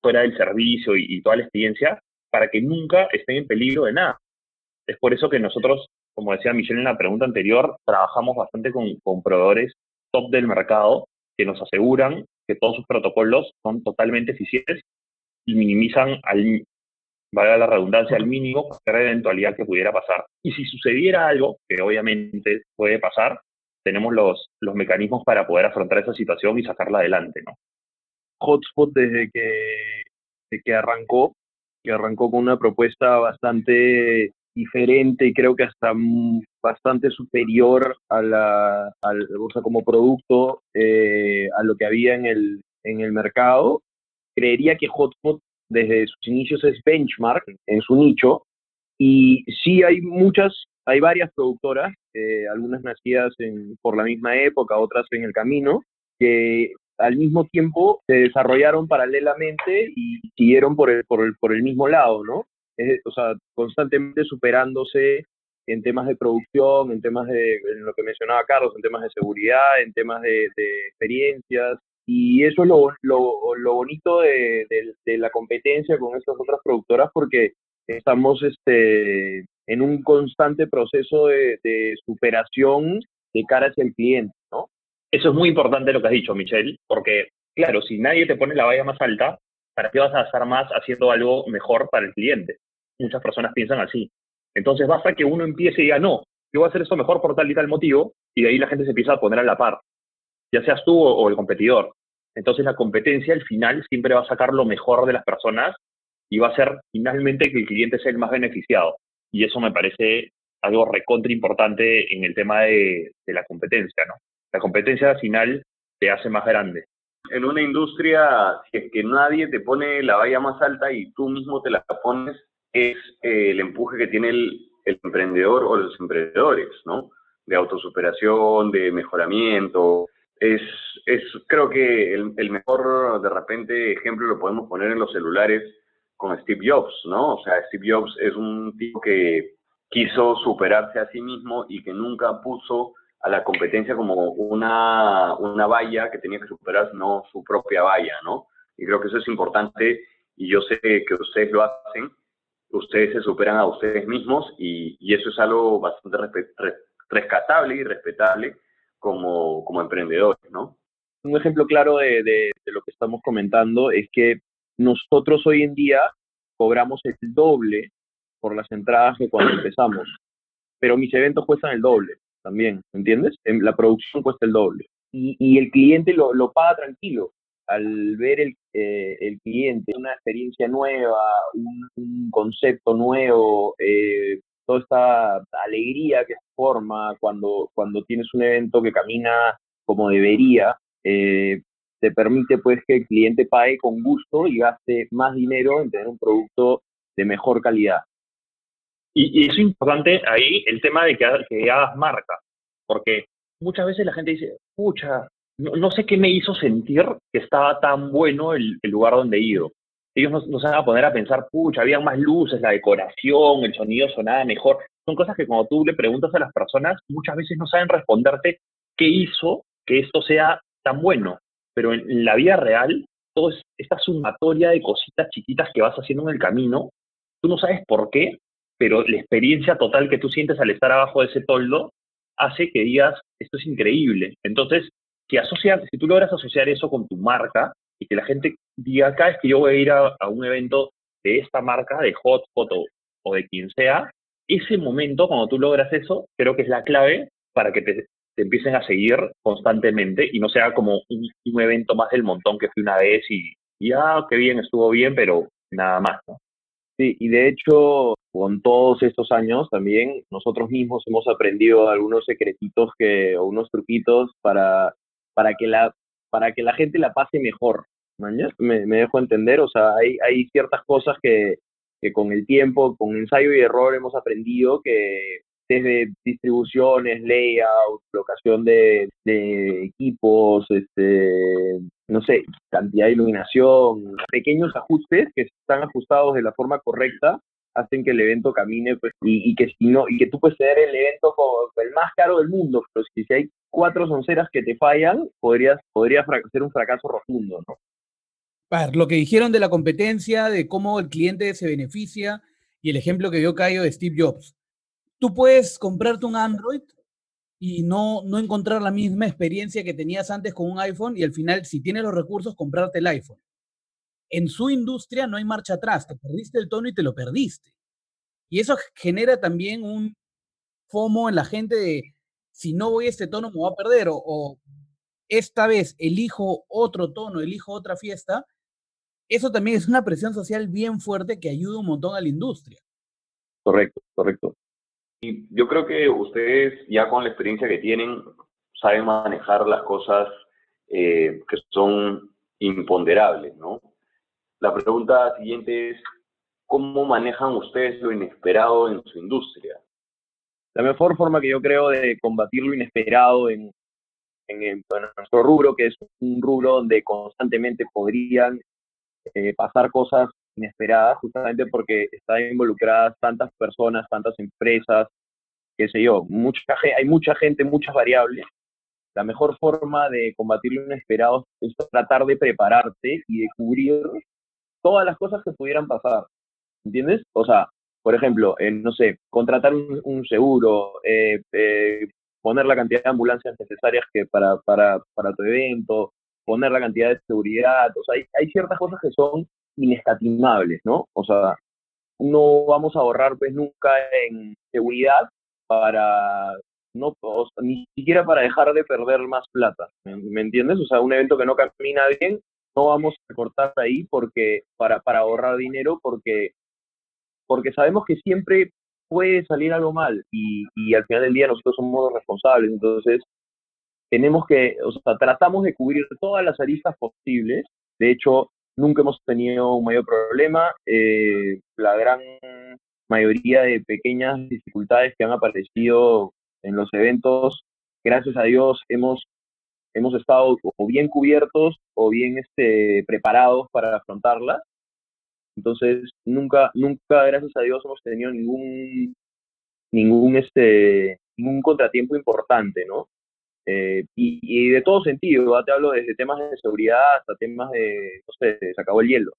fuera del servicio y, toda la experiencia para que nunca estén en peligro de nada. Es por eso que nosotros, como decía Michelle en la pregunta anterior, trabajamos bastante con, con proveedores top del mercado que nos aseguran que todos sus protocolos son totalmente eficientes y minimizan al, valga la redundancia, al mínimo cualquier eventualidad que pudiera pasar. Y si sucediera algo, que obviamente puede pasar, tenemos los, los mecanismos para poder afrontar esa situación y sacarla adelante, ¿no? Hotspot desde que, desde que arrancó, que arrancó con una propuesta bastante diferente y creo que hasta bastante superior a la, al, o sea, como producto eh, a lo que había en el, en el mercado. Creería que Hotspot desde sus inicios es benchmark en su nicho y sí hay muchas, hay varias productoras, eh, algunas nacidas en, por la misma época, otras en el camino, que al mismo tiempo se desarrollaron paralelamente y siguieron por el, por el, por el mismo lado, ¿no? o sea, constantemente superándose en temas de producción, en temas de en lo que mencionaba Carlos, en temas de seguridad, en temas de, experiencias. Y eso es lo, lo, lo bonito de, de, la competencia con estas otras productoras porque estamos este, en un constante proceso de, superación de cara hacia el cliente, ¿no? Eso es muy importante lo que has dicho, Michelle, porque, claro, si nadie te pone la valla más alta, ¿para qué vas a estar más haciendo algo mejor para el cliente? Muchas personas piensan así. Entonces basta que uno empiece y diga, no, yo voy a hacer esto mejor por tal y tal motivo, y de ahí la gente se empieza a poner a la par, ya seas tú o, el competidor. Entonces la competencia al final siempre va a sacar lo mejor de las personas y va a ser finalmente que el cliente sea el más beneficiado. Y eso me parece algo recontra importante en el tema de, de la competencia, ¿no? La competencia al final te hace más grande. En una industria, si es que nadie te pone la valla más alta y tú mismo te la pones, es eh, el empuje que tiene el, emprendedor o los emprendedores, ¿no? De autosuperación, de mejoramiento. Es, es creo que el, el, mejor, de repente, ejemplo lo podemos poner en los celulares con Steve Jobs, ¿no? O sea, Steve Jobs es un tipo que quiso superarse a sí mismo y que nunca puso a la competencia como una, una valla que tenía que superar, no su propia valla, ¿no? Y creo que eso es importante y yo sé que ustedes lo hacen ustedes se superan a ustedes mismos y, eso es algo bastante rescatable y respetable como, como emprendedores, ¿no? Un ejemplo claro de, de, lo que estamos comentando es que nosotros hoy en día cobramos el doble por las entradas que cuando empezamos, pero mis eventos cuestan el doble también, ¿entiendes? La producción cuesta el doble. Y, y el cliente lo, lo paga tranquilo, al ver el, eh, el cliente una experiencia nueva, un, concepto nuevo, eh, toda esta alegría que forma cuando, cuando tienes un evento que camina como debería, eh, te permite pues que el cliente pague con gusto y gaste más dinero en tener un producto de mejor calidad. Y, y es importante ahí el tema de que, que hagas marca, porque muchas veces la gente dice, pucha, no, sé qué me hizo sentir que estaba tan bueno el, lugar donde he ido. Ellos nos, nos, van a poner a pensar, pucha, había más luces, la decoración, el sonido sonaba mejor. Son cosas que cuando tú le preguntas a las personas, muchas veces no saben responderte qué hizo que esto sea tan bueno. Pero en, la vida real, toda esta sumatoria de cositas chiquitas que vas haciendo en el camino, tú no sabes por qué, pero la experiencia total que tú sientes al estar abajo de ese toldo hace que digas, esto es increíble. Entonces, que asociar, si tú logras asociar eso con tu marca y que la gente diga, acá es que yo voy a ir a, un evento de esta marca, de Hot Photo o de quien sea, ese momento, cuando tú logras eso, creo que es la clave para que te, empiecen a seguir constantemente y no sea como un, evento más del montón que fui una vez y, ya, ah, qué bien, estuvo bien, pero nada más, ¿no? Sí, y de hecho, con todos estos años también nosotros mismos hemos aprendido algunos secretitos que, o unos truquitos para para que la, para que la gente la pase mejor. Me, me dejo entender, o sea, hay, hay ciertas cosas que, que con el tiempo, con ensayo y error hemos aprendido que desde distribuciones, layout, locación de, equipos, este, no sé, cantidad de iluminación, pequeños ajustes que están ajustados de la forma correcta hacen que el evento camine pues, y, que si no y que tú puedes tener el evento como el más caro del mundo pero si, hay cuatro sonceras que te fallan podrías podría ser un fracaso rotundo no ver, lo que dijeron de la competencia de cómo el cliente se beneficia y el ejemplo que dio Cayo de Steve Jobs tú puedes comprarte un Android y no, no encontrar la misma experiencia que tenías antes con un iPhone y al final, si tienes los recursos, comprarte el iPhone en su industria no hay marcha atrás, te perdiste el tono y te lo perdiste. Y eso genera también un FOMO en la gente de, si no voy a este tono me voy a perder, o, esta vez elijo otro tono, elijo otra fiesta, eso también es una presión social bien fuerte que ayuda un montón a la industria. Correcto, correcto. Yo creo que ustedes ya con la experiencia que tienen saben manejar las cosas eh, que son imponderables, ¿no? La pregunta siguiente es, ¿cómo manejan ustedes lo inesperado en su industria? La mejor forma que yo creo de combatir lo inesperado en, en, nuestro rubro, que es un rubro donde constantemente podrían eh, pasar cosas inesperadas, justamente porque están involucradas tantas personas, tantas empresas, qué sé yo, mucha, hay mucha gente, muchas variables. La mejor forma de combatir lo inesperado es tratar de prepararte y de cubrir todas las cosas que pudieran pasar. ¿Entiendes? O sea, por ejemplo, no sé, contratar un, seguro, eh, eh, poner la cantidad de ambulancias necesarias que para, para, para tu evento, poner la cantidad de seguridad, o sea, hay, hay ciertas cosas que son inescatimables, ¿no? O sea, no vamos a ahorrar pues nunca en seguridad para no ni siquiera para dejar de perder más plata, ¿me, entiendes? O sea, un evento que no camina bien, no vamos a cortar ahí porque para, para ahorrar dinero porque porque sabemos que siempre puede salir algo mal y, y al final del día nosotros somos responsables, entonces tenemos que, o sea, tratamos de cubrir todas las aristas posibles. De hecho, nunca hemos tenido un mayor problema. Eh, la gran mayoría de pequeñas dificultades que han aparecido en los eventos, gracias a Dios, hemos, hemos estado o bien cubiertos o bien este, preparados para afrontarlas. Entonces, nunca, nunca, gracias a Dios, hemos tenido ningún, ningún, este, ningún contratiempo importante, ¿no? Eh, y, de todo sentido, te hablo desde temas de seguridad hasta temas de, no sé, se acabó el hielo.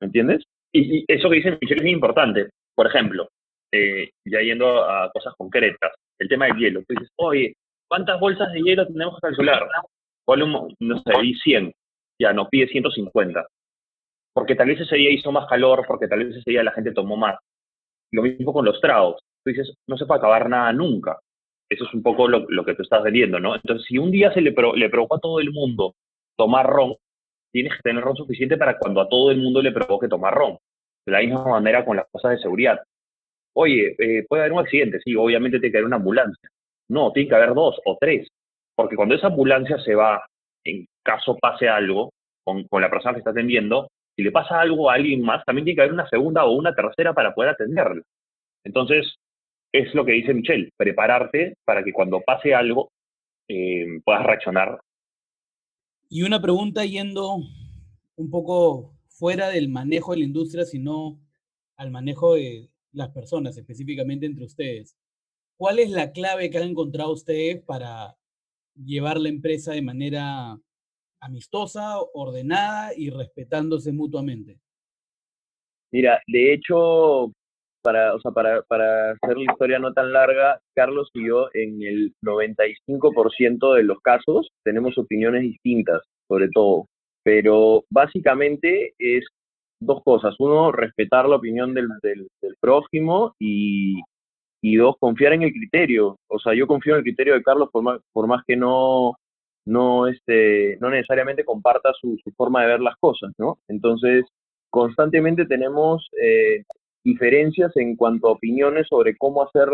¿Me entiendes? Y, eso que dice Michelle es importante. Por ejemplo, eh, ya yendo a cosas concretas, el tema del hielo. Dices, oye, ¿cuántas bolsas de hielo tenemos que calcular? no sé, di 100. Ya, nos pide 150. Porque tal vez ese día hizo más calor, porque tal vez ese día la gente tomó más. Lo mismo con los tragos. Tú dices, no se puede acabar nada nunca. Eso es un poco lo, que tú estás vendiendo, ¿no? Entonces, si un día se le, le provocó a todo el mundo tomar ron, tienes que tener ron suficiente para cuando a todo el mundo le provoque tomar ron. De la misma manera con las cosas de seguridad. Oye, eh, puede haber un accidente, sí, obviamente tiene que haber una ambulancia. No, tiene que haber dos o tres. Porque cuando esa ambulancia se va, en caso pase algo con, con la persona que está atendiendo, si le pasa algo a alguien más, también tiene que haber una segunda o una tercera para poder atenderlo. Entonces, es lo que dice Michelle, prepararte para que cuando pase algo eh, puedas reaccionar. Y una pregunta yendo un poco fuera del manejo de la industria, sino al manejo de las personas, específicamente entre ustedes. ¿Cuál es la clave que han encontrado ustedes para llevar la empresa de manera amistosa, ordenada y respetándose mutuamente? Mira, de hecho, para, o sea, para, para hacer la historia no tan larga, Carlos y yo en el 95% de los casos tenemos opiniones distintas, sobre todo. Pero básicamente es dos cosas. Uno, respetar la opinión del, del, prójimo y, y, dos, confiar en el criterio. O sea, yo confío en el criterio de Carlos por más, por más que no, no, este, no necesariamente comparta su, su forma de ver las cosas, ¿no? Entonces, constantemente tenemos eh, diferencias en cuanto a opiniones sobre cómo hacer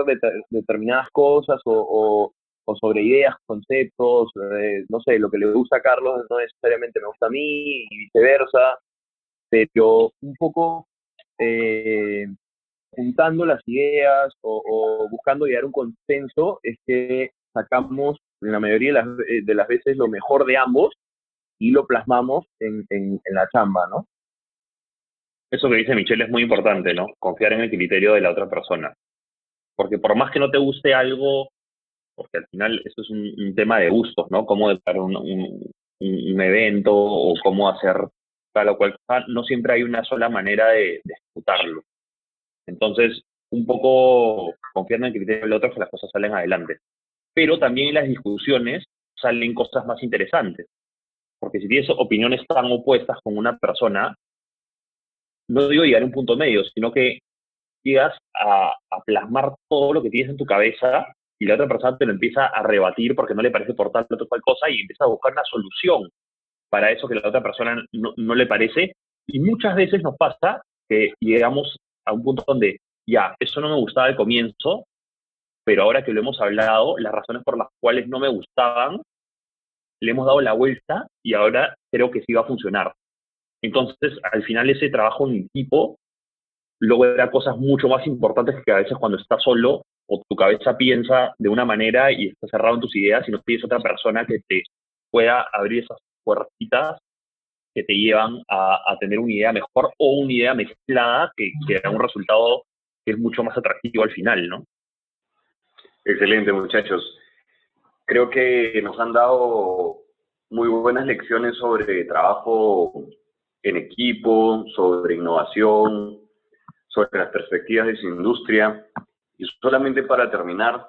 determinadas cosas o, o, sobre ideas, conceptos, eh, no sé, lo que le gusta a Carlos no necesariamente me gusta a mí y viceversa, pero un poco eh, juntando las ideas o, buscando llegar a un consenso es que sacamos en la mayoría de las, eh, de las veces lo mejor de ambos y lo plasmamos en, en, en la chamba, ¿no? Eso que dice Michelle es muy importante, ¿no? Confiar en el criterio de la otra persona. Porque por más que no te guste algo, porque al final eso es un, tema de gustos, ¿no? Cómo dar un, un, evento o cómo hacer tal o cual no siempre hay una sola manera de, de. Entonces, un poco confiar en el criterio del otro que las cosas salen adelante. Pero también en las discusiones salen cosas más interesantes. Porque si tienes opiniones tan opuestas con una persona, no digo llegar a un punto medio, sino que llegas a, plasmar todo lo que tienes en tu cabeza y la otra persona te lo empieza a rebatir porque no le parece por tal o tal cosa y empieza a buscar una solución para eso que la otra persona no, no le parece. Y muchas veces nos pasa que llegamos a un punto donde ya, eso no me gustaba al comienzo, pero ahora que lo hemos hablado, las razones por las cuales no me gustaban, le hemos dado la vuelta y ahora creo que sí va a funcionar. Entonces, al final ese trabajo en equipo logra cosas mucho más importantes que a veces cuando estás solo o tu cabeza piensa de una manera y estás cerrado en tus ideas y no tienes otra persona que te pueda abrir esas puertitas que te llevan a, tener una idea mejor o una idea mezclada que, que da un resultado que es mucho más atractivo al final, ¿no? Excelente, muchachos. Creo que nos han dado muy buenas lecciones sobre trabajo en equipo, sobre innovación, sobre las perspectivas de su industria. Y solamente para terminar,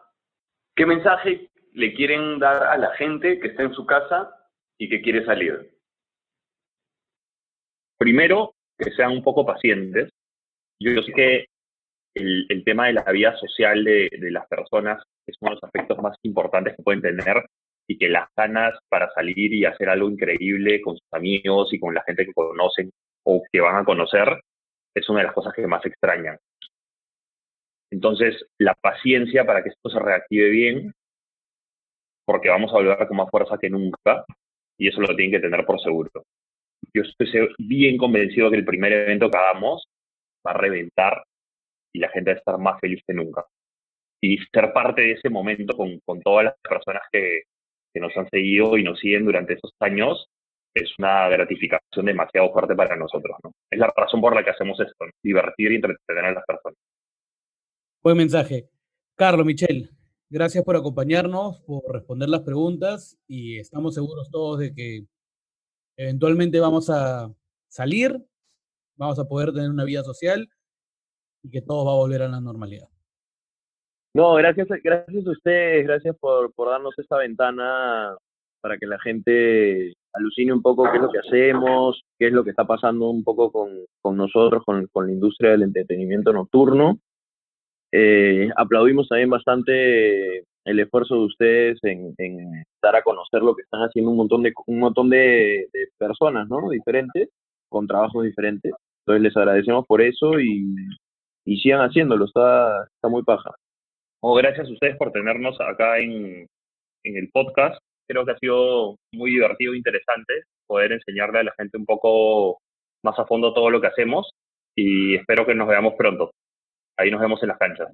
¿qué mensaje le quieren dar a la gente que está en su casa y que quiere salir? Primero, que sean un poco pacientes. Yo sé que el, tema de la vida social de, de, las personas es uno de los aspectos más importantes que pueden tener y que las ganas para salir y hacer algo increíble con sus amigos y con la gente que conocen o que van a conocer es una de las cosas que más extrañan. Entonces, la paciencia para que esto se reactive bien, porque vamos a volver con más fuerza que nunca, y eso lo tienen que tener por seguro. Yo estoy bien convencido que el primer evento que hagamos va a reventar y la gente va a estar más feliz que nunca. Y ser parte de ese momento con, con todas las personas que, nos han seguido y nos siguen durante estos años es una gratificación demasiado fuerte para nosotros. ¿no? Es la razón por la que hacemos esto, divertir y entretener a las personas. Buen mensaje. Carlos, Michelle, gracias por acompañarnos, por responder las preguntas y estamos seguros todos de que eventualmente vamos a salir, vamos a poder tener una vida social y que todo va a volver a la normalidad. No, gracias, gracias a ustedes, gracias por, por darnos esta ventana para que la gente alucine un poco qué es lo que hacemos, qué es lo que está pasando un poco con, con nosotros, con, con, la industria del entretenimiento nocturno. Eh, aplaudimos también bastante el esfuerzo de ustedes en, en, dar a conocer lo que están haciendo un montón de un montón de, de, personas, ¿no? Diferentes, con trabajos diferentes. Entonces les agradecemos por eso y, y sigan haciéndolo, está, está muy paja. Oh, gracias a ustedes por tenernos acá en, en el podcast creo que ha sido muy divertido e interesante poder enseñarle a la gente un poco más a fondo todo lo que hacemos y espero que nos veamos pronto. Ahí nos vemos en las canchas.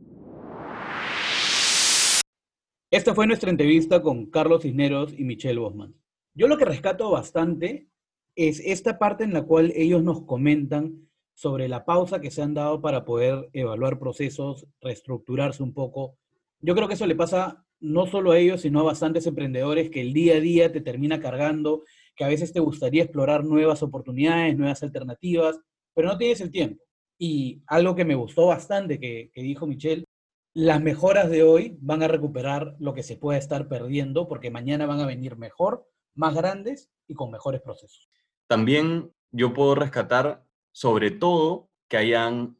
Esta fue nuestra entrevista con Carlos Cisneros y Michelle Bosman. Yo lo que rescato bastante es esta parte en la cual ellos nos comentan sobre la pausa que se han dado para poder evaluar procesos, reestructurarse un poco. Yo creo que eso le pasa no solo a ellos, sino a bastantes emprendedores que el día a día te termina cargando, que a veces te gustaría explorar nuevas oportunidades, nuevas alternativas, pero no tienes el tiempo. Y algo que me gustó bastante que, dijo Michelle, las mejoras de hoy van a recuperar lo que se puede estar perdiendo porque mañana van a venir mejor, más grandes y con mejores procesos. También yo puedo rescatar sobre todo que hayan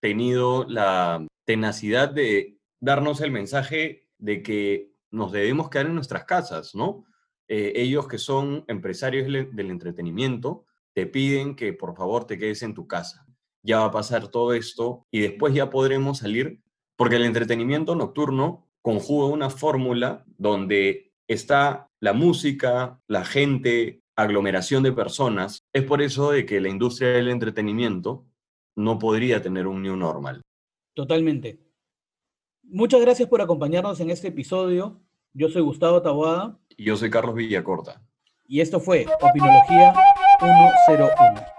tenido la tenacidad de darnos el mensaje de que nos debemos quedar en nuestras casas, ¿no? Eh, ellos que son empresarios del entretenimiento te piden que por favor te quedes en tu casa. Ya va a pasar todo esto y después ya podremos salir porque el entretenimiento nocturno conjuga una fórmula donde está la música, la gente, aglomeración de personas. Es por eso de que la industria del entretenimiento no podría tener un new normal. Totalmente. Muchas gracias por acompañarnos en este episodio. Yo soy Gustavo Taboada. Y yo soy Carlos Villacorta. Y esto fue Opinología 101.